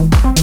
Boom.